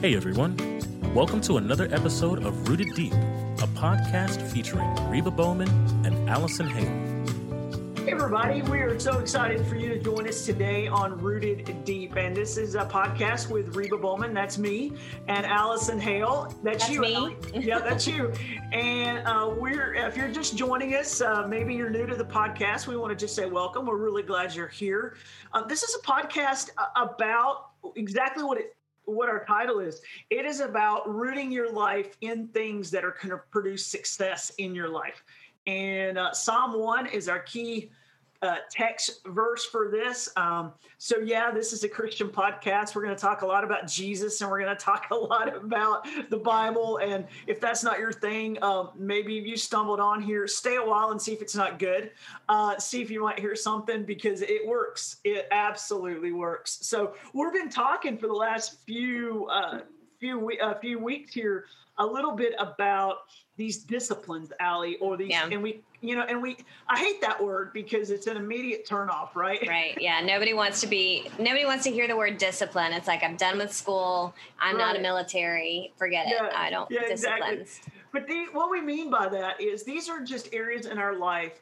Hey everyone, welcome to another episode of Rooted Deep, a podcast featuring Reba Bowman and Allison Hale. Everybody, we are so excited for you to join us today on Rooted Deep. And this is a podcast with Reba Bowman, that's me, and Allison Hale, that's, That's you. me. Yeah, that's you. And uh, we're if you're just joining us, uh, maybe you're new to the podcast, we want to just say welcome. We're really glad you're here. Uh, this is a podcast uh, about exactly what it what our title is. It is about rooting your life in things that are going to produce success in your life. And uh, Psalm 1 is our key uh, text verse for this. Um, so, yeah, this is a Christian podcast. We're going to talk a lot about Jesus and we're going to talk a lot about the Bible. And if that's not your thing, um, maybe you stumbled on here, stay a while and see if it's not good. Uh, see if you might hear something because it works. It absolutely works. So, we've been talking for the last few. Uh, few we- a few weeks here a little bit about these disciplines, Allie, or these, Yeah. and we, you know, and we, I hate that word because it's an immediate turnoff, right? Right. Yeah. Nobody wants to be. Nobody wants to hear the word discipline. It's like I'm done with school. I'm not a military. Forget it. I don't yeah, exactly. But the, what we mean by that is these are just areas in our life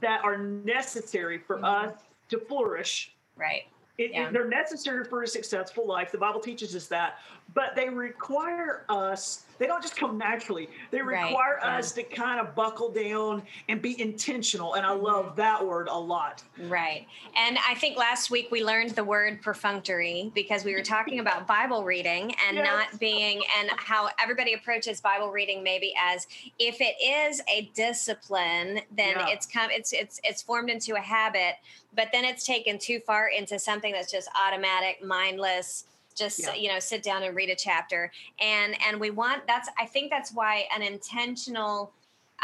that are necessary for Mhm. us to flourish. Right. It, Yeah. They're necessary for a successful life. The Bible teaches us that, but they require us. They don't just come naturally. They Right, require yeah. us to kind of buckle down and be intentional. And I Mm-hmm. love that word a lot. Right. And I think last week we learned the word perfunctory because we were talking about Bible reading and Yes. not being, and how everybody approaches Bible reading maybe as if it is a discipline, then Yeah. it's come, it's it's it's formed into a habit, but then it's taken too far into something that's just automatic, mindless. Just Yeah. you know, sit down and read a chapter, and and we want that's. I think that's why an intentional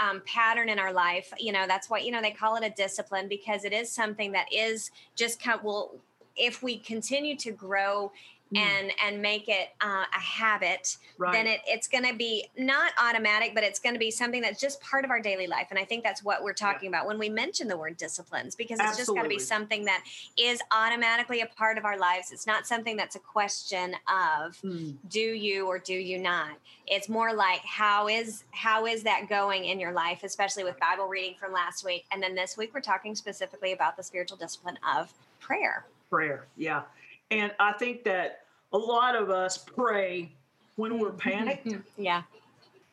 um, pattern in our life. You know, that's why you know they call it a discipline because it is something that is just kind. Well, if we continue to grow Mm. and and make it uh, a habit, Right. then it, it's going to be not automatic, but it's going to be something that's just part of our daily life. And I think that's what we're talking about when we mention the word disciplines, because it's just got to be something that is automatically a part of our lives. It's not something that's a question of Mm. do you or do you not it's more like how is how is that going in your life especially with bible reading from last week and then this week we're talking specifically about the spiritual discipline of prayer prayer. Yeah. And I think that a lot of us pray when we're Mm-hmm. panicked. yeah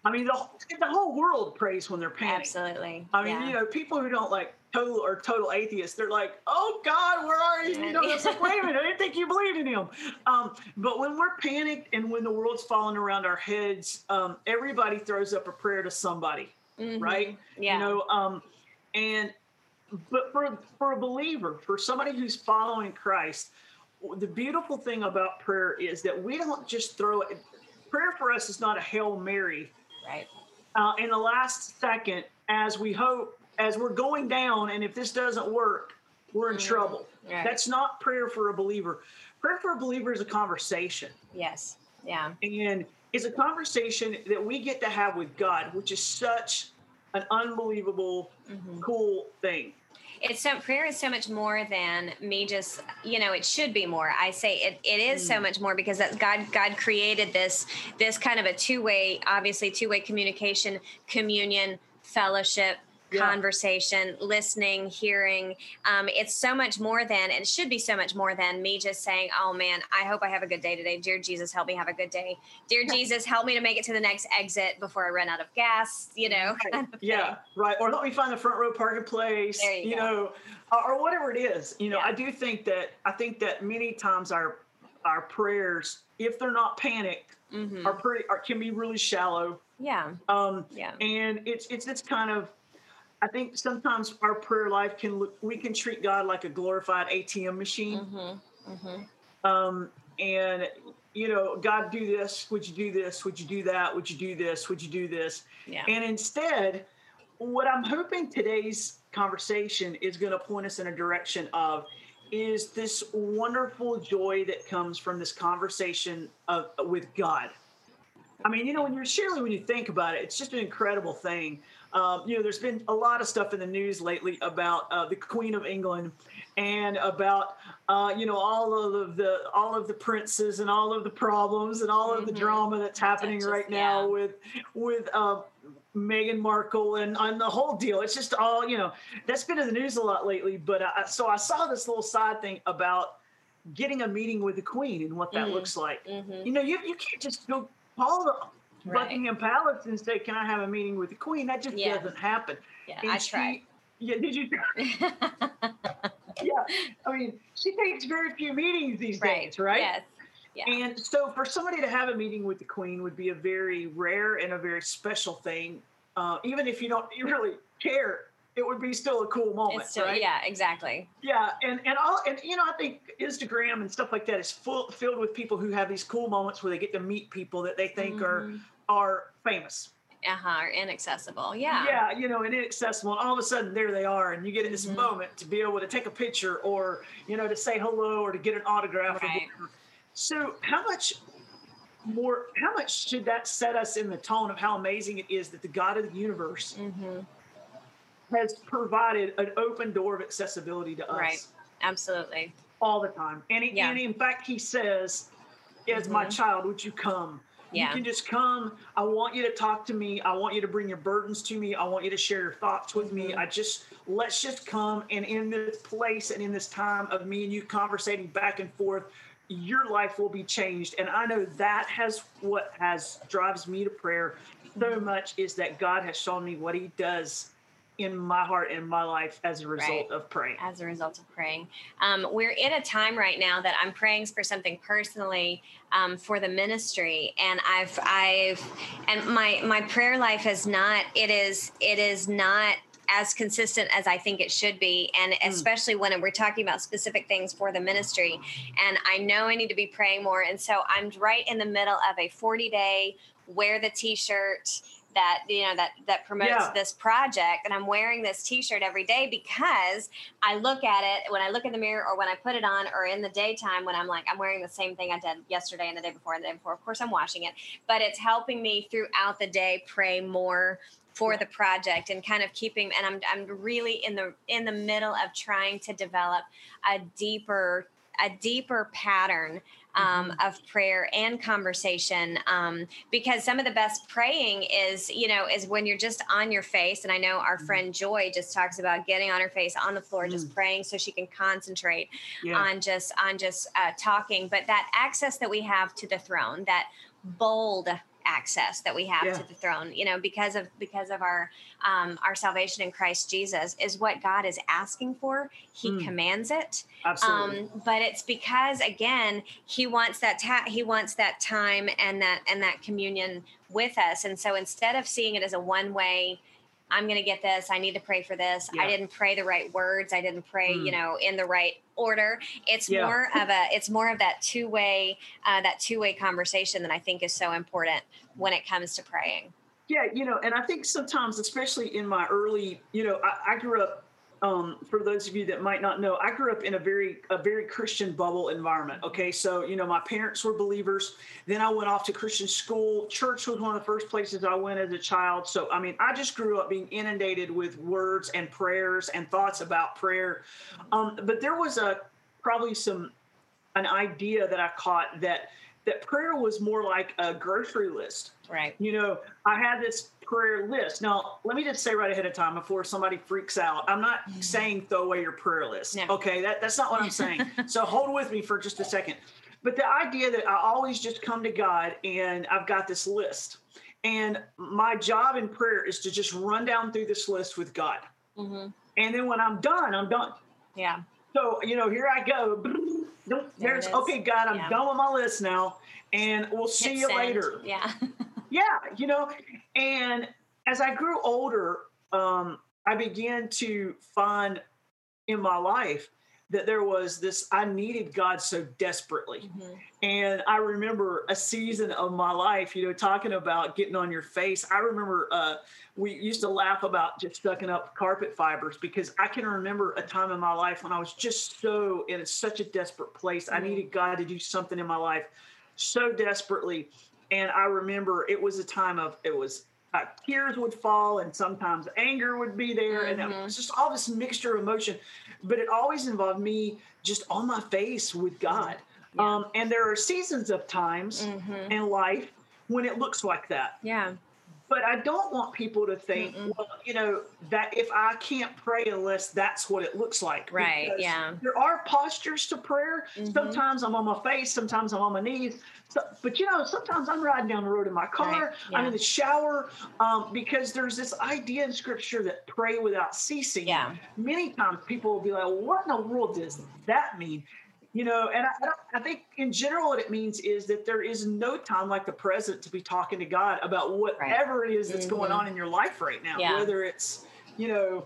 I mean, the, the whole world prays when they're panicked. absolutely I mean, yeah. you know, people who don't like total or total atheists, they're like, "Oh God, where are you?" You know, it's like, "Wait a minute, I didn't think you believed in Him." Um, but when we're panicked and when the world's falling around our heads, um, everybody throws up a prayer to somebody, Mhm. right? yeah You know, um, and but for for a believer, for somebody who's following Christ, the beautiful thing about prayer is that we don't just throw it. Prayer for us is not a hail mary. Right. Uh, in the last second as we hope as we're going down and if this doesn't work we're in Mm, trouble. Right. that's not prayer for a believer. Prayer for a believer is a conversation. Yes. Yeah. And it's a conversation that we get to have with god which is such an unbelievable Mhm. cool thing it's so prayer is so much more than me just you know it should be more i say it, it is so Mm. much more because that god god created this this kind of a two-way obviously two-way communication communion fellowship Yeah. conversation listening hearing. Um, it's so much more than it should be so much more than me just saying oh man i hope i have a good day today. Dear jesus help me have a good day. Dear jesus help me to make it to the next exit before i run out of gas you know of yeah right. Or let me find the front row parking place you go. know or whatever it is. You know Yeah. i do think that i think that many times our our prayers if they're not panicked Mhm. are pretty are, can be really shallow. Yeah. Um yeah. and it's it's it's kind of i think sometimes our prayer life can look we can treat god like a glorified atm machine Mm-hmm. Mm-hmm. um and you know god do this would you do this would you do that would you do this would you do this Yeah. and instead what i'm hoping today's conversation is going to point us in a direction of is this wonderful joy that comes from this conversation of, with god I mean, you know, when you're surely when you think about it, it's just an incredible thing. Um, you know, there's been a lot of stuff in the news lately about uh, the Queen of England and about uh, you know all of the all of the princes and all of the problems and all of the Mhm. drama that's happening just- right now yeah. with with uh, Meghan Markle and on the whole deal. It's just all you know. That's been in the news a lot lately. But I, so I saw this little side thing about getting a meeting with the Queen and what that Mm. looks like. Mhm. You know, you, you can't just go call the Right. Buckingham Palace and say, "Can I have a meeting with the Queen?" That just Yeah. doesn't happen. Yeah, And I she- tried. Yeah, did you? yeah, I mean, she takes very few meetings these right. days, right? Yes. Yeah. And so, for somebody to have a meeting with the Queen would be a very rare and a very special thing. Uh, even if you don't you really care, it would be still a cool moment, still, right? yeah, exactly. Yeah, and and all and you know I think Instagram and stuff like that is full filled with people who have these cool moments where they get to meet people that they think are Mhm. Are famous. uh-huh, or inaccessible. Yeah. Yeah, you know, and inaccessible, and all of a sudden there they are, and you get this Mhm. moment to be able to take a picture or you know to say hello or to get an autograph. Right. So how much more? How much should that set us in the tone of how amazing it is that the God of the universe hmm has provided an open door of accessibility to us Right. Absolutely. all the time, and, he, Yeah. and in fact he says, "As my Mhm. child, would you come?" Yeah. You can just come. I want you to talk to me. I want you to bring your burdens to me. I want you to share your thoughts with me. Mhm. I just let's just come and in this place and in this time of me and you conversating back and forth, your life will be changed. And I know that has what has drives me to prayer so much is that God has shown me what he does in my heart and my life as a result Right. of praying. as a result of praying. Um, we're in a time right now that I'm praying for something personally um, for the ministry, and I've I've and my my prayer life is not it is it is not as consistent as I think it should be, and especially when we're talking about specific things for the ministry. And I know I need to be praying more, and so I'm right in the middle of a 40 day wear the t-shirt that you know that that promotes Yeah. this project and i'm wearing this t-shirt every day because i look at it when i look in the mirror or when i put it on or in the daytime when i'm like i'm wearing the same thing i did yesterday and the day before and the day before of course i'm washing it but it's helping me throughout the day pray more for Yeah. the project and kind of keeping and I'm I'm really in the in the middle of trying to develop a deeper a deeper pattern um, Mm-hmm. of prayer and conversation um, because some of the best praying is you know is when you're just on your face and i know our Mhm. friend joy just talks about getting on her face on the floor just praying so she can concentrate Yeah. on just on just uh, talking but that access that we have to the throne that bold access that we have Yeah. to the throne you know because of because of our um, our salvation in christ jesus is what god is asking for he Mm. commands it Absolutely. um, but it's because again he wants that ta- he wants that time and that and that communion with us and so instead of seeing it as a one way i'm going to get this i need to pray for this i didn't pray the right words i didn't pray Mm. you know in the right order it's Yeah. more of a it's more of that two way uh, that two way conversation that i think is so important when it comes to praying Yeah, you know, and I think sometimes, especially in my early, you know, I, I grew up. Um, for those of you that might not know, I grew up in a very a very Christian bubble environment. Okay, so you know, my parents were believers. Then I went off to Christian school. Church was one of the first places I went as a child. So I mean, I just grew up being inundated with words and prayers and thoughts about prayer. Um, but there was a probably some an idea that I caught that that prayer was more like a grocery list right you know, I had this prayer list. Now, let me just say right ahead of time before somebody freaks out, I'm not saying throw away your prayer list. No. Okay, that, that's not what I'm saying. so hold with me for just a second. But the idea that I always just come to God and I've got this list. And my job in prayer is to just run down through this list with God. hmm And then when I'm done, I'm done. yeah So, you know, here I go. There There's okay, God, I'm Yeah. done with my list now. And we'll see you send. later yeah yeah you know and as i grew older um i began to find in my life that there was this i needed god so desperately Mhm. and i remember a season of my life you know talking about getting on your face i remember uh we used to laugh about just sucking up carpet fibers because i can remember a time in my life when i was just so in such a desperate place i Mhm. needed god to do something in my life so desperately and i remember it was a time of it was uh, tears would fall and sometimes anger would be there mm-hmm. and it was just all this mixture of emotion but it always involved me just on my face with god yeah. um, and there are seasons of times mm-hmm. in life when it looks like that yeah but I don't want people to think, Mm-mm. well, you know, that if I can't pray unless that's what it looks like. Right. Yeah. There are postures to prayer. Mm-hmm. Sometimes I'm on my face, sometimes I'm on my knees. So, but you know, sometimes I'm riding down the road in my car, right. yeah. I'm in the shower, um, because there's this idea in scripture that pray without ceasing. Yeah. Many times people will be like, well, what in the world does that mean? You know and I, I, think in general what it means is that there is no time like the present to be talking to god about whatever right. it is that's mm-hmm. going on in your life right now yeah. whether it's you know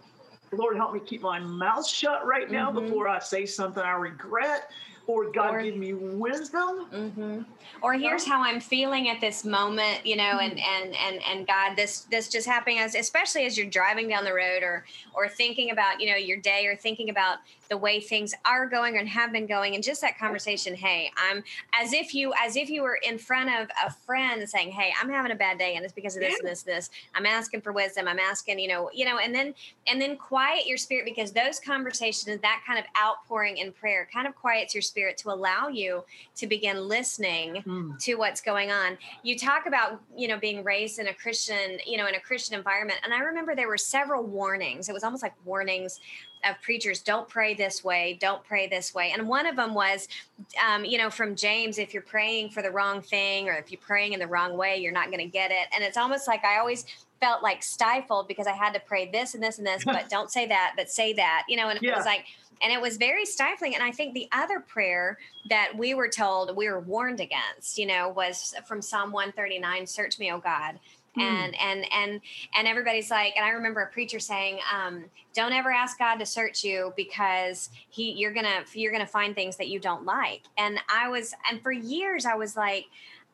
lord help me keep my mouth shut right now mm-hmm. before i say something i regret or God or, give me wisdom. Mm-hmm. Or here's how I'm feeling at this moment, you know, and mm-hmm. and and and God, this this just happening as especially as you're driving down the road or or thinking about you know your day or thinking about the way things are going and have been going and just that conversation hey i'm as if you as if you were in front of a friend saying hey i'm having a bad day and it's because of this and this and this. I'm asking for wisdom. I'm asking you know you know and then and then quiet your spirit because those conversations that kind of outpouring in prayer kind of quiets your spirit to allow you to begin listening mm. to what's going on. You talk about you know being raised in a christian you know in a christian environment and i remember there were several warnings. It was almost like warnings of preachers don't pray this way don't pray this way. And one of them was um, you know from james if you're praying for the wrong thing or if you're praying in the wrong way you're not going to get it. And it's almost like i always felt like stifled because i had to pray this and this and this but don't say that but say that you know and it yeah. was like and it was very stifling. And i think the other prayer that we were told we were warned against you know was from psalm 139 search me o god Hmm. and and and and everybody's like and i remember a preacher saying um, don't ever ask god to search you because he you're gonna you're gonna find things that you don't like and i was and for years i was like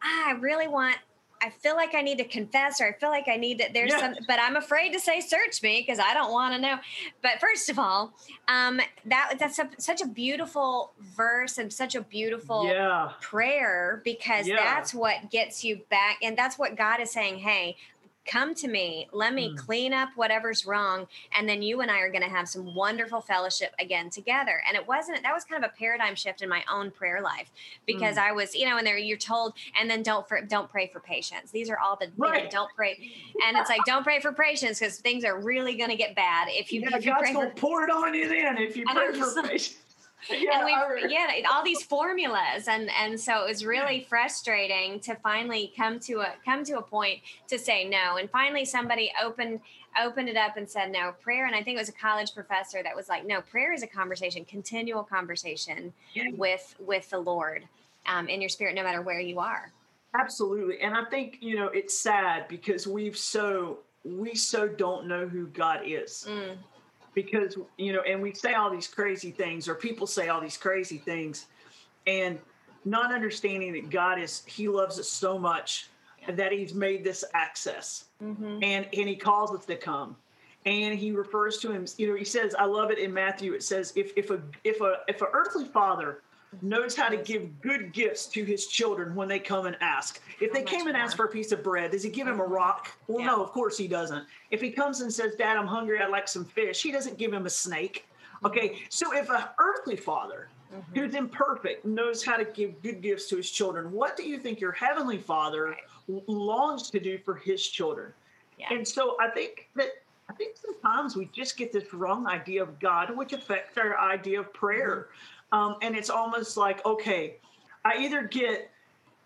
i really want I feel like I need to confess or I feel like I need to there's yeah. some but I'm afraid to say search me because I don't want to know. But first of all, um that that's a, such a beautiful verse and such a beautiful yeah. prayer because yeah. that's what gets you back and that's what God is saying, "Hey, come to me let me mm. clean up whatever's wrong and then you and i are going to have some wonderful fellowship again together and it wasn't that was kind of a paradigm shift in my own prayer life because mm. i was you know and there you're told and then don't for, don't pray for patience these are all the right. you know, don't pray and it's like don't pray for patience because things are really going to get bad if you, yeah, if you God's gonna for, pour it on you then if you pray for patience yeah, and we yeah all these formulas and and so it was really yeah. frustrating to finally come to a come to a point to say no. And finally somebody opened opened it up and said no. Prayer and i think it was a college professor that was like no prayer is a conversation continual conversation yeah. with with the lord um, in your spirit no matter where you are. Absolutely. And i think you know it's sad because we've so we so don't know who god is. Mm because you know and we say all these crazy things or people say all these crazy things and not understanding that god is he loves us so much that he's made this access mm-hmm. and and he calls us to come and he refers to him you know he says i love it in matthew it says if if a if a if an earthly father knows how to give good gifts to his children when they come and ask. If they came and ask for a piece of bread, does he give him a rock? Well, yeah. no, of course he doesn't. If he comes and says, Dad, I'm hungry, I'd like some fish, he doesn't give him a snake. Okay, so if an earthly father mm-hmm. who's imperfect knows how to give good gifts to his children, what do you think your heavenly father right. longs to do for his children? Yeah. And so I think that I think sometimes we just get this wrong idea of God, which affects our idea of prayer. Mm-hmm. Um, and it's almost like, okay, I either get,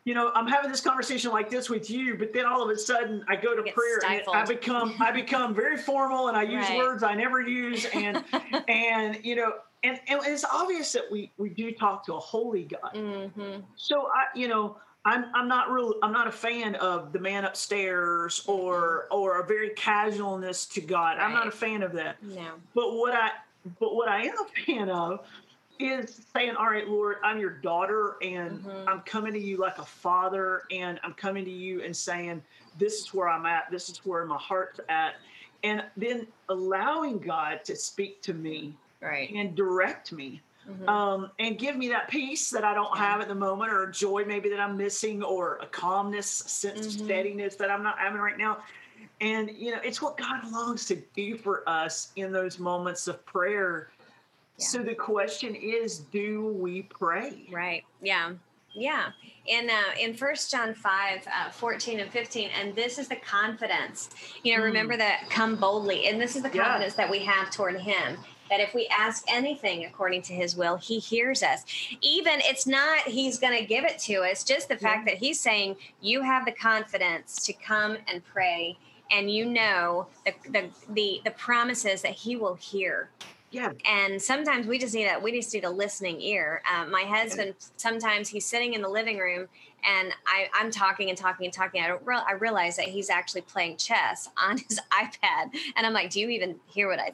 you know, I'm having this conversation like this with you, but then all of a sudden I go to prayer stifled. and I become I become very formal and I use right. words I never use and and you know and, and it's obvious that we we do talk to a holy God. Mm-hmm. So I you know I'm I'm not real I'm not a fan of the man upstairs or or a very casualness to God. Right. I'm not a fan of that. No. But what I but what I am a fan of is saying, All right, Lord, I'm your daughter, and mm-hmm. I'm coming to you like a father, and I'm coming to you and saying, This is where I'm at, this is where my heart's at. And then allowing God to speak to me right. and direct me. Mm-hmm. Um, and give me that peace that I don't have at the moment, or joy maybe that I'm missing, or a calmness, sense mm-hmm. steadiness that I'm not having right now. And, you know, it's what God longs to do for us in those moments of prayer. Yeah. So the question is, do we pray? Right. Yeah. Yeah. In uh, in First John 5, uh, 14 and 15, and this is the confidence. You know, mm. remember that come boldly. And this is the confidence yeah. that we have toward him that if we ask anything according to his will, he hears us. Even it's not he's going to give it to us, just the fact yeah. that he's saying you have the confidence to come and pray and you know the the the, the promises that he will hear yeah. And sometimes we just need a we just need a listening ear. Um, my husband sometimes he's sitting in the living room and I, I'm talking and talking and talking. I don't I realize that he's actually playing chess on his iPad, and I'm like, "Do you even hear what I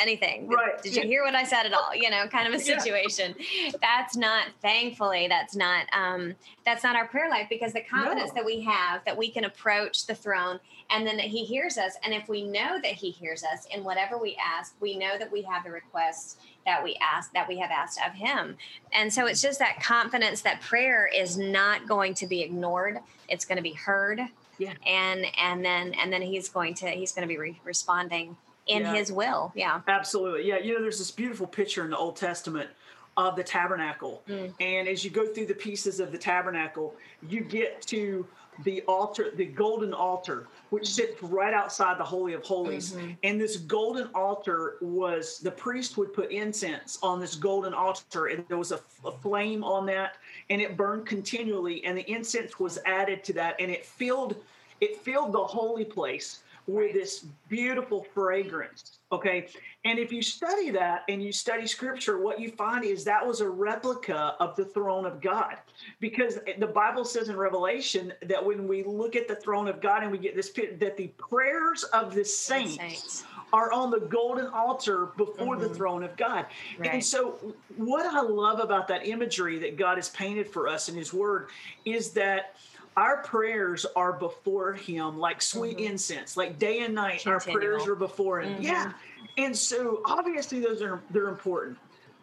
anything? Right? Did, did you hear what I said at all? You know, kind of a situation. Yeah. That's not. Thankfully, that's not. Um, that's not our prayer life because the confidence no. that we have that we can approach the throne and then that He hears us, and if we know that He hears us in whatever we ask, we know that we have the requests that we ask that we have asked of him. And so it's just that confidence that prayer is not going to be ignored. It's going to be heard. Yeah. And and then and then he's going to he's going to be re- responding in yeah. his will. Yeah. Absolutely. Yeah you know there's this beautiful picture in the old testament of the tabernacle mm. and as you go through the pieces of the tabernacle you get to the altar, the golden altar, which sits right outside the Holy of Holies. Mm-hmm. And this golden altar was the priest would put incense on this golden altar, and there was a, a flame on that, and it burned continually. And the incense was added to that, and it filled it filled the holy place with this beautiful fragrance. Okay. And if you study that and you study scripture, what you find is that was a replica of the throne of God. Because the Bible says in Revelation that when we look at the throne of God and we get this pit, that the prayers of the saints, saints. are on the golden altar before mm-hmm. the throne of God. Right. And so, what I love about that imagery that God has painted for us in His Word is that our prayers are before him like sweet mm-hmm. incense like day and night Continual. our prayers are before him mm-hmm. yeah and so obviously those are they're important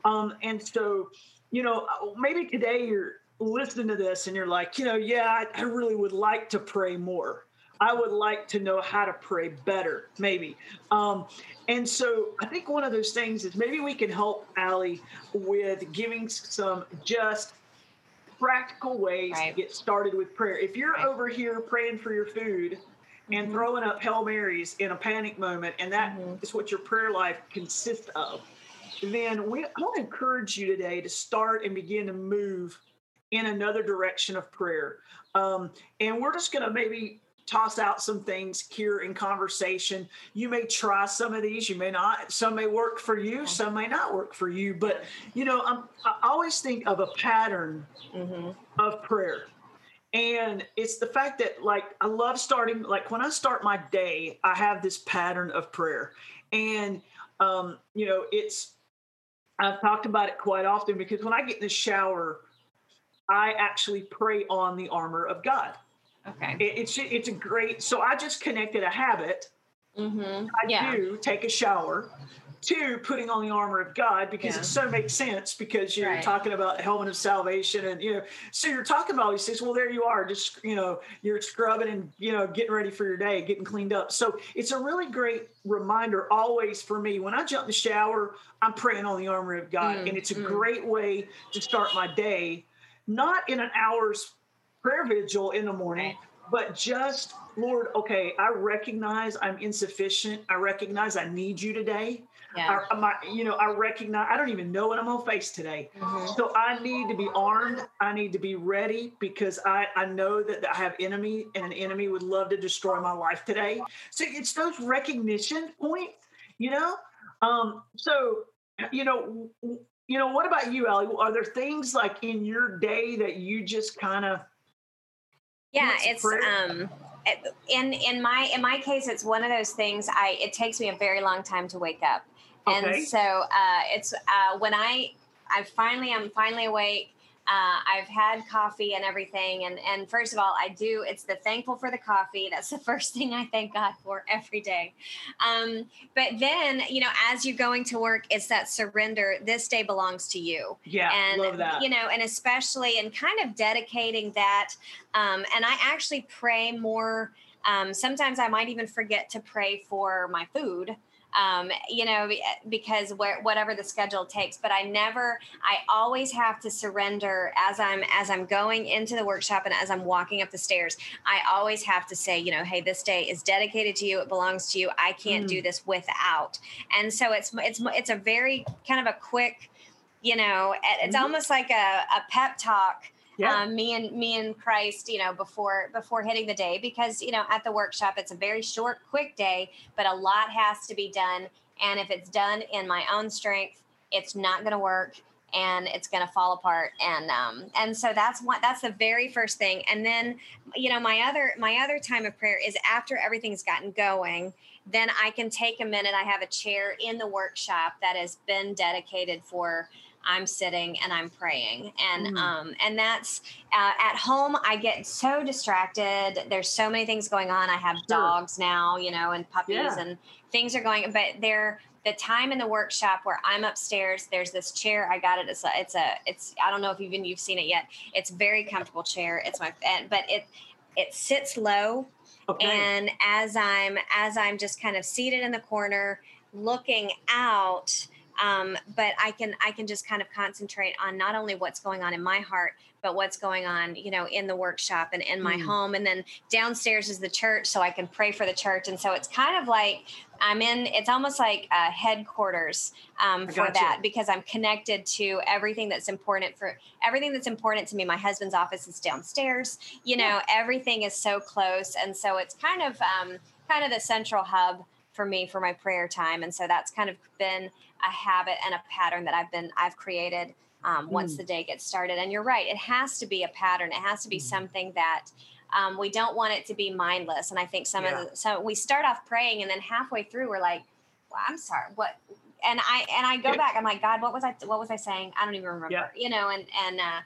um and so you know maybe today you're listening to this and you're like you know yeah i, I really would like to pray more i would like to know how to pray better maybe um and so i think one of those things is maybe we can help Allie with giving some just practical ways right. to get started with prayer. If you're right. over here praying for your food and mm-hmm. throwing up Hail Marys in a panic moment, and that mm-hmm. is what your prayer life consists of, then we, I want to encourage you today to start and begin to move in another direction of prayer. Um, and we're just going to maybe toss out some things here in conversation. You may try some of these, you may not. Some may work for you, some may not work for you. But you know, I'm, i always think of a pattern mm-hmm. of prayer. And it's the fact that, like, I love starting, like, when I start my day, I have this pattern of prayer. And, um, you know, it's, I've talked about it quite often because when I get in the shower, I actually pray on the armor of God. Okay. It, it's it's a great. So I just connected a habit. Mm-hmm. I yeah. do take a shower to putting on the armor of God because yeah. it so makes sense because you're right. talking about the helmet of salvation and you know so you're talking about these things. Well, there you are, just you know you're scrubbing and you know getting ready for your day, getting cleaned up. So it's a really great reminder always for me when I jump in the shower, I'm praying on the armor of God, mm, and it's a mm. great way to start my day. Not in an hour's prayer vigil in the morning, but just, Lord, okay, I recognize I'm insufficient. I recognize I need you today. Yeah. I, my, you know, I recognize I don't even know what I'm gonna face today. Mm-hmm. So I need to be armed. I need to be ready because I, I know that I have enemy and an enemy would love to destroy my life today. So it's those recognition points, you know. Um, so you know, you know, what about you, Ellie? Are there things like in your day that you just kind of yeah it's um in in my in my case it's one of those things i it takes me a very long time to wake up. And so uh it's uh when i i finally i'm finally awake uh, I've had coffee and everything. And, and first of all, I do, it's the thankful for the coffee. That's the first thing I thank God for every day. Um, but then, you know, as you're going to work, it's that surrender. This day belongs to you. Yeah. And, love that. you know, and especially and kind of dedicating that. Um, and I actually pray more Um, sometimes I might even forget to pray for my food um, you know, because where, whatever the schedule takes. But I never, I always have to surrender as I'm as I'm going into the workshop and as I'm walking up the stairs. I always have to say, you know, hey, this day is dedicated to you. It belongs to you. I can't mm. do this without. And so it's it's it's a very kind of a quick, you know, it's mm-hmm. almost like a, a pep talk yeah. um, me and me and Christ, you know, before before hitting the day, because you know at the workshop it's a very short, quick day, but a lot has to be done, and if it's done in my own strength, it's not going to work and it's going to fall apart. And um and so that's what that's the very first thing. And then you know my other my other time of prayer is after everything's gotten going then i can take a minute. I have a chair in the workshop that has been dedicated for I'm sitting and I'm praying, and mm. um, and that's uh, at home. I get so distracted. There's so many things going on. I have sure. dogs now, you know, and puppies, yeah. and things are going. But they're the time in the workshop where I'm upstairs. There's this chair. I got it. It's a. It's a. It's. I don't know if even you've seen it yet. It's very comfortable chair. It's my. But it it sits low. Okay. And as I'm as I'm just kind of seated in the corner, looking out um, but i can i can just kind of concentrate on not only what's going on in my heart but what's going on you know in the workshop and in my mm. home. And then downstairs is the church so i can pray for the church. And so it's kind of like i'm in it's almost like uh, headquarters um, for that because i'm connected to everything that's important for everything that's important to me. My husband's office is downstairs. You know yeah. everything is so close. And so it's kind of um, kind of the central hub for me for my prayer time. And so that's kind of been a habit and a pattern that I've been I've created um, once mm. the day gets started. And you're right, it has to be a pattern. It has to be mm. something that um, we don't want it to be mindless. And I think some yeah. of the, so we start off praying, and then halfway through we're like, well, I'm sorry, what? And I and I go back. I'm like, God, what was I? What was I saying? I don't even remember. Yeah. You know, and and uh,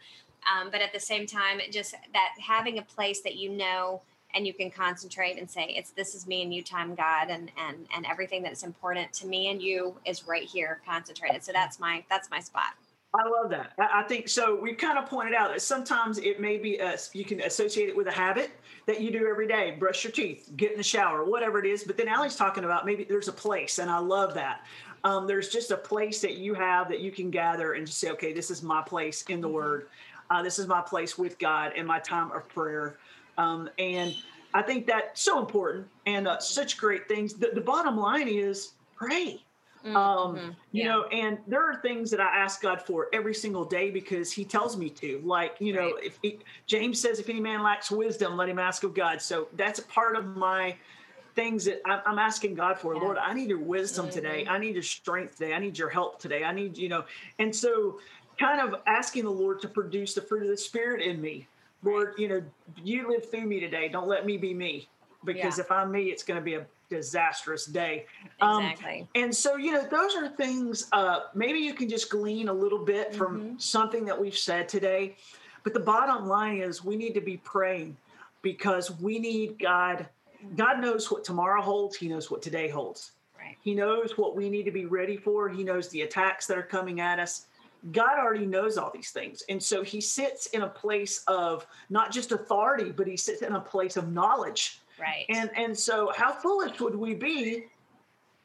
um, but at the same time, just that having a place that you know and you can concentrate and say it's this is me and you time god and and and everything that's important to me and you is right here concentrated so that's my that's my spot I love that. I think so. We kind of pointed out that sometimes it may be a, you can associate it with a habit that you do every day: brush your teeth, get in the shower, whatever it is. But then Allie's talking about maybe there's a place, and I love that. Um, there's just a place that you have that you can gather and just say, okay, this is my place in the mm-hmm. Word. Uh, this is my place with God in my time of prayer. Um, and I think that's so important and uh, such great things. The, the, bottom line is pray. Mm-hmm. Um, you yeah. know, and there are things that I ask God for every single day because He tells me to. Like, you know, right. if he, James says, "If any man lacks wisdom, let him ask of God." So that's a part of my things that I'm asking God for. Yeah. Lord, I need your wisdom mm-hmm. today. I need your strength today. I need your help today. I need, you know, and so kind of asking the Lord to produce the fruit of the Spirit in me Lord, you know, you live through me today. Don't let me be me. Because yeah. if I'm me, it's going to be a disastrous day. Um, exactly. Um, and so, you know, those are things, uh, maybe you can just glean a little bit mm-hmm. from something that we've said today. But the bottom line is we need to be praying because we need God. God knows what tomorrow holds, He knows what today holds. Right. He knows what we need to be ready for, He knows the attacks that are coming at us. God already knows all these things. And so he sits in a place of not just authority, but he sits in a place of knowledge. Right. And and so how foolish would we be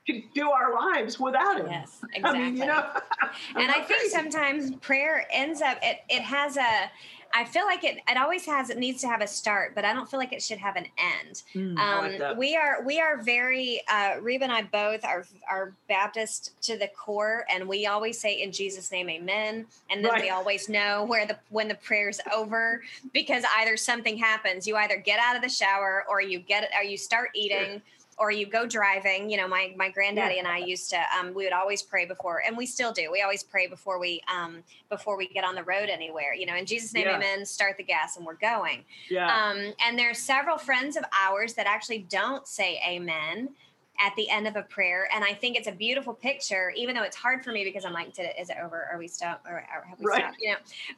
to do our lives without him? Yes, exactly. I mean, you know, and I think crazy. sometimes prayer ends up it it has a I feel like it it always has it needs to have a start, but I don't feel like it should have an end. Mm, um, like we are we are very uh, Reba and I both are are Baptist to the core, and we always say in Jesus' name, Amen, and then right. we always know where the when the prayer's over because either something happens, you either get out of the shower or you get or you start eating or you go driving you know my my granddaddy yeah. and i used to um, we would always pray before and we still do we always pray before we um before we get on the road anywhere you know in jesus name yeah. amen start the gas and we're going yeah. um and there's several friends of ours that actually don't say amen at the end of a prayer. And I think it's a beautiful picture, even though it's hard for me because I'm like, Did it, is it over? Are we stopped? Or, or have we right. stopped? You know,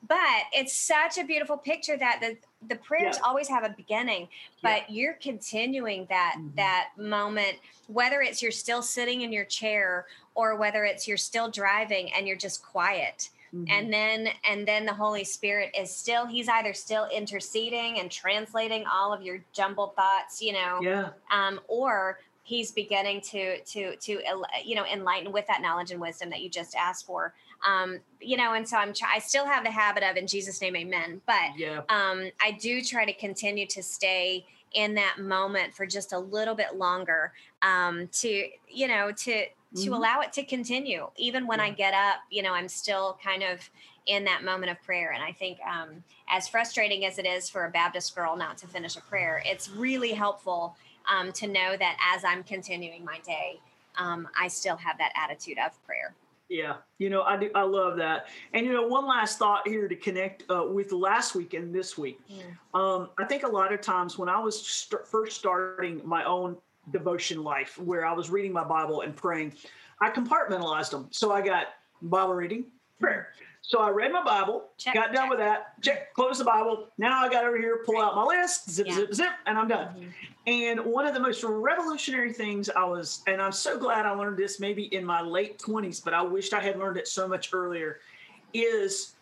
but it's such a beautiful picture that the, the prayers yeah. always have a beginning, but yeah. you're continuing that, mm-hmm. that moment, whether it's you're still sitting in your chair or whether it's you're still driving and you're just quiet mm-hmm. and then and then the holy spirit is still he's either still interceding and translating all of your jumbled thoughts you know yeah um or he's beginning to to to you know enlighten with that knowledge and wisdom that you just asked for um you know and so i'm i still have the habit of in jesus name amen but yeah. um i do try to continue to stay in that moment for just a little bit longer um to you know to to mm-hmm. allow it to continue even when yeah. i get up you know i'm still kind of in that moment of prayer and i think um as frustrating as it is for a baptist girl not to finish a prayer it's really helpful um, to know that as I'm continuing my day, um, I still have that attitude of prayer. Yeah, you know, I do. I love that. And you know, one last thought here to connect uh, with last week and this week. Mm. Um, I think a lot of times when I was st- first starting my own devotion life, where I was reading my Bible and praying, I compartmentalized them. So I got Bible reading, prayer. So I read my Bible, check, got done check. with that, check, close the Bible. Now I got over here, pull out my list, zip, yeah. zip, zip, and I'm done. Mm-hmm. And one of the most revolutionary things I was, and I'm so glad I learned this maybe in my late 20s, but I wished I had learned it so much earlier, is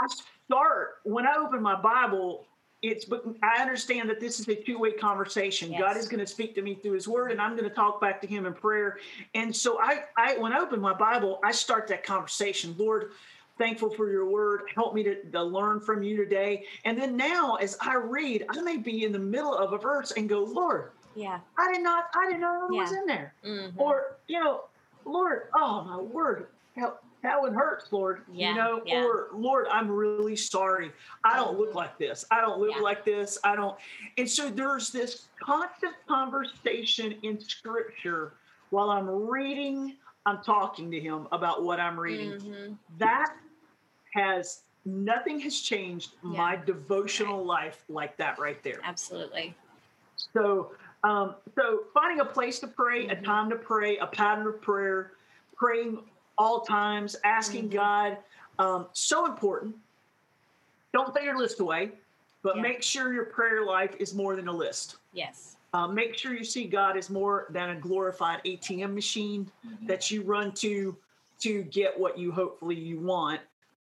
I start, when I open my Bible, it's but I understand that this is a two-way conversation. Yes. God is going to speak to me through His Word, and I'm going to talk back to Him in prayer. And so I, I when I open my Bible, I start that conversation. Lord, thankful for your word. Help me to, to, learn from you today. And then now, as I read, I may be in the middle of a verse and go, Lord, yeah, I did not, I didn't know it yeah. was in there. Mm-hmm. Or, you know, Lord, oh my word, how, that one hurts, Lord. Yeah, you know, yeah. or Lord, I'm really sorry. I don't look mm-hmm. like this. I don't look like this. I don't. And so there's this constant conversation in scripture while I'm reading, I'm talking to him about what I'm reading. Mm-hmm. That has nothing has changed yeah. my devotional right. life like that right there. Absolutely. So, um, so finding a place to pray, mm-hmm. a time to pray, a pattern of prayer, praying all times, asking mm-hmm. God, um, so important. Don't throw your list away, but yeah. make sure your prayer life is more than a list. Yes. Uh, make sure you see God as more than a glorified ATM machine mm-hmm. that you run to to get what you hopefully you want.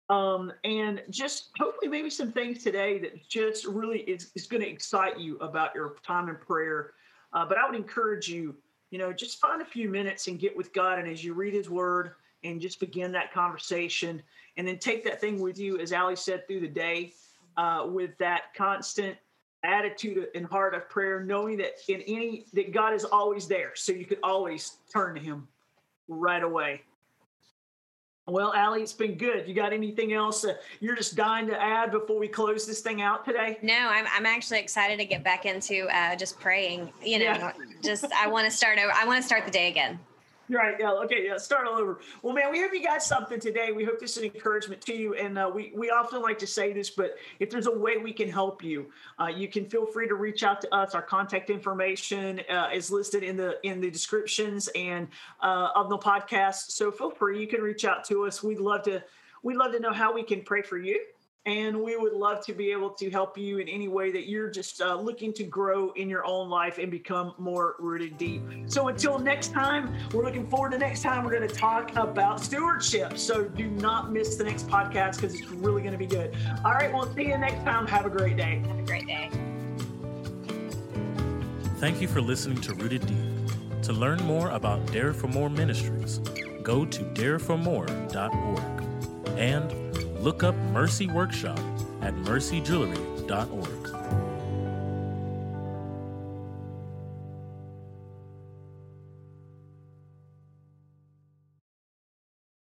Um, and just hopefully maybe some things today that just really is, is going to excite you about your time in prayer. Uh, but I would encourage you, you know, just find a few minutes and get with God. And as you read his word and just begin that conversation and then take that thing with you, as Allie said, through the day uh, with that constant attitude and heart of prayer, knowing that in any, that God is always there. So you could always turn to him right away. Well, Allie, it's been good. You got anything else uh, you're just dying to add before we close this thing out today? No, I'm, I'm actually excited to get back into uh, just praying. You know, yeah. just I want to start over. I want to start the day again. Right. Yeah. Okay. Yeah. Start all over. Well, man, we hope you got something today. We hope this is an encouragement to you. And uh, we we often like to say this, but if there's a way we can help you, uh, you can feel free to reach out to us. Our contact information uh, is listed in the in the descriptions and uh, of the podcast. So feel free. You can reach out to us. We'd love to we'd love to know how we can pray for you and we would love to be able to help you in any way that you're just uh, looking to grow in your own life and become more rooted deep. So until next time, we're looking forward to next time. We're going to talk about stewardship. So do not miss the next podcast because it's really going to be good. All right, we'll see you next time. Have a great day. Have a great day. Thank you for listening to Rooted Deep. To learn more about Dare for More Ministries, go to dareformore.org and look up Mercy Workshop at mercyjewelry.org.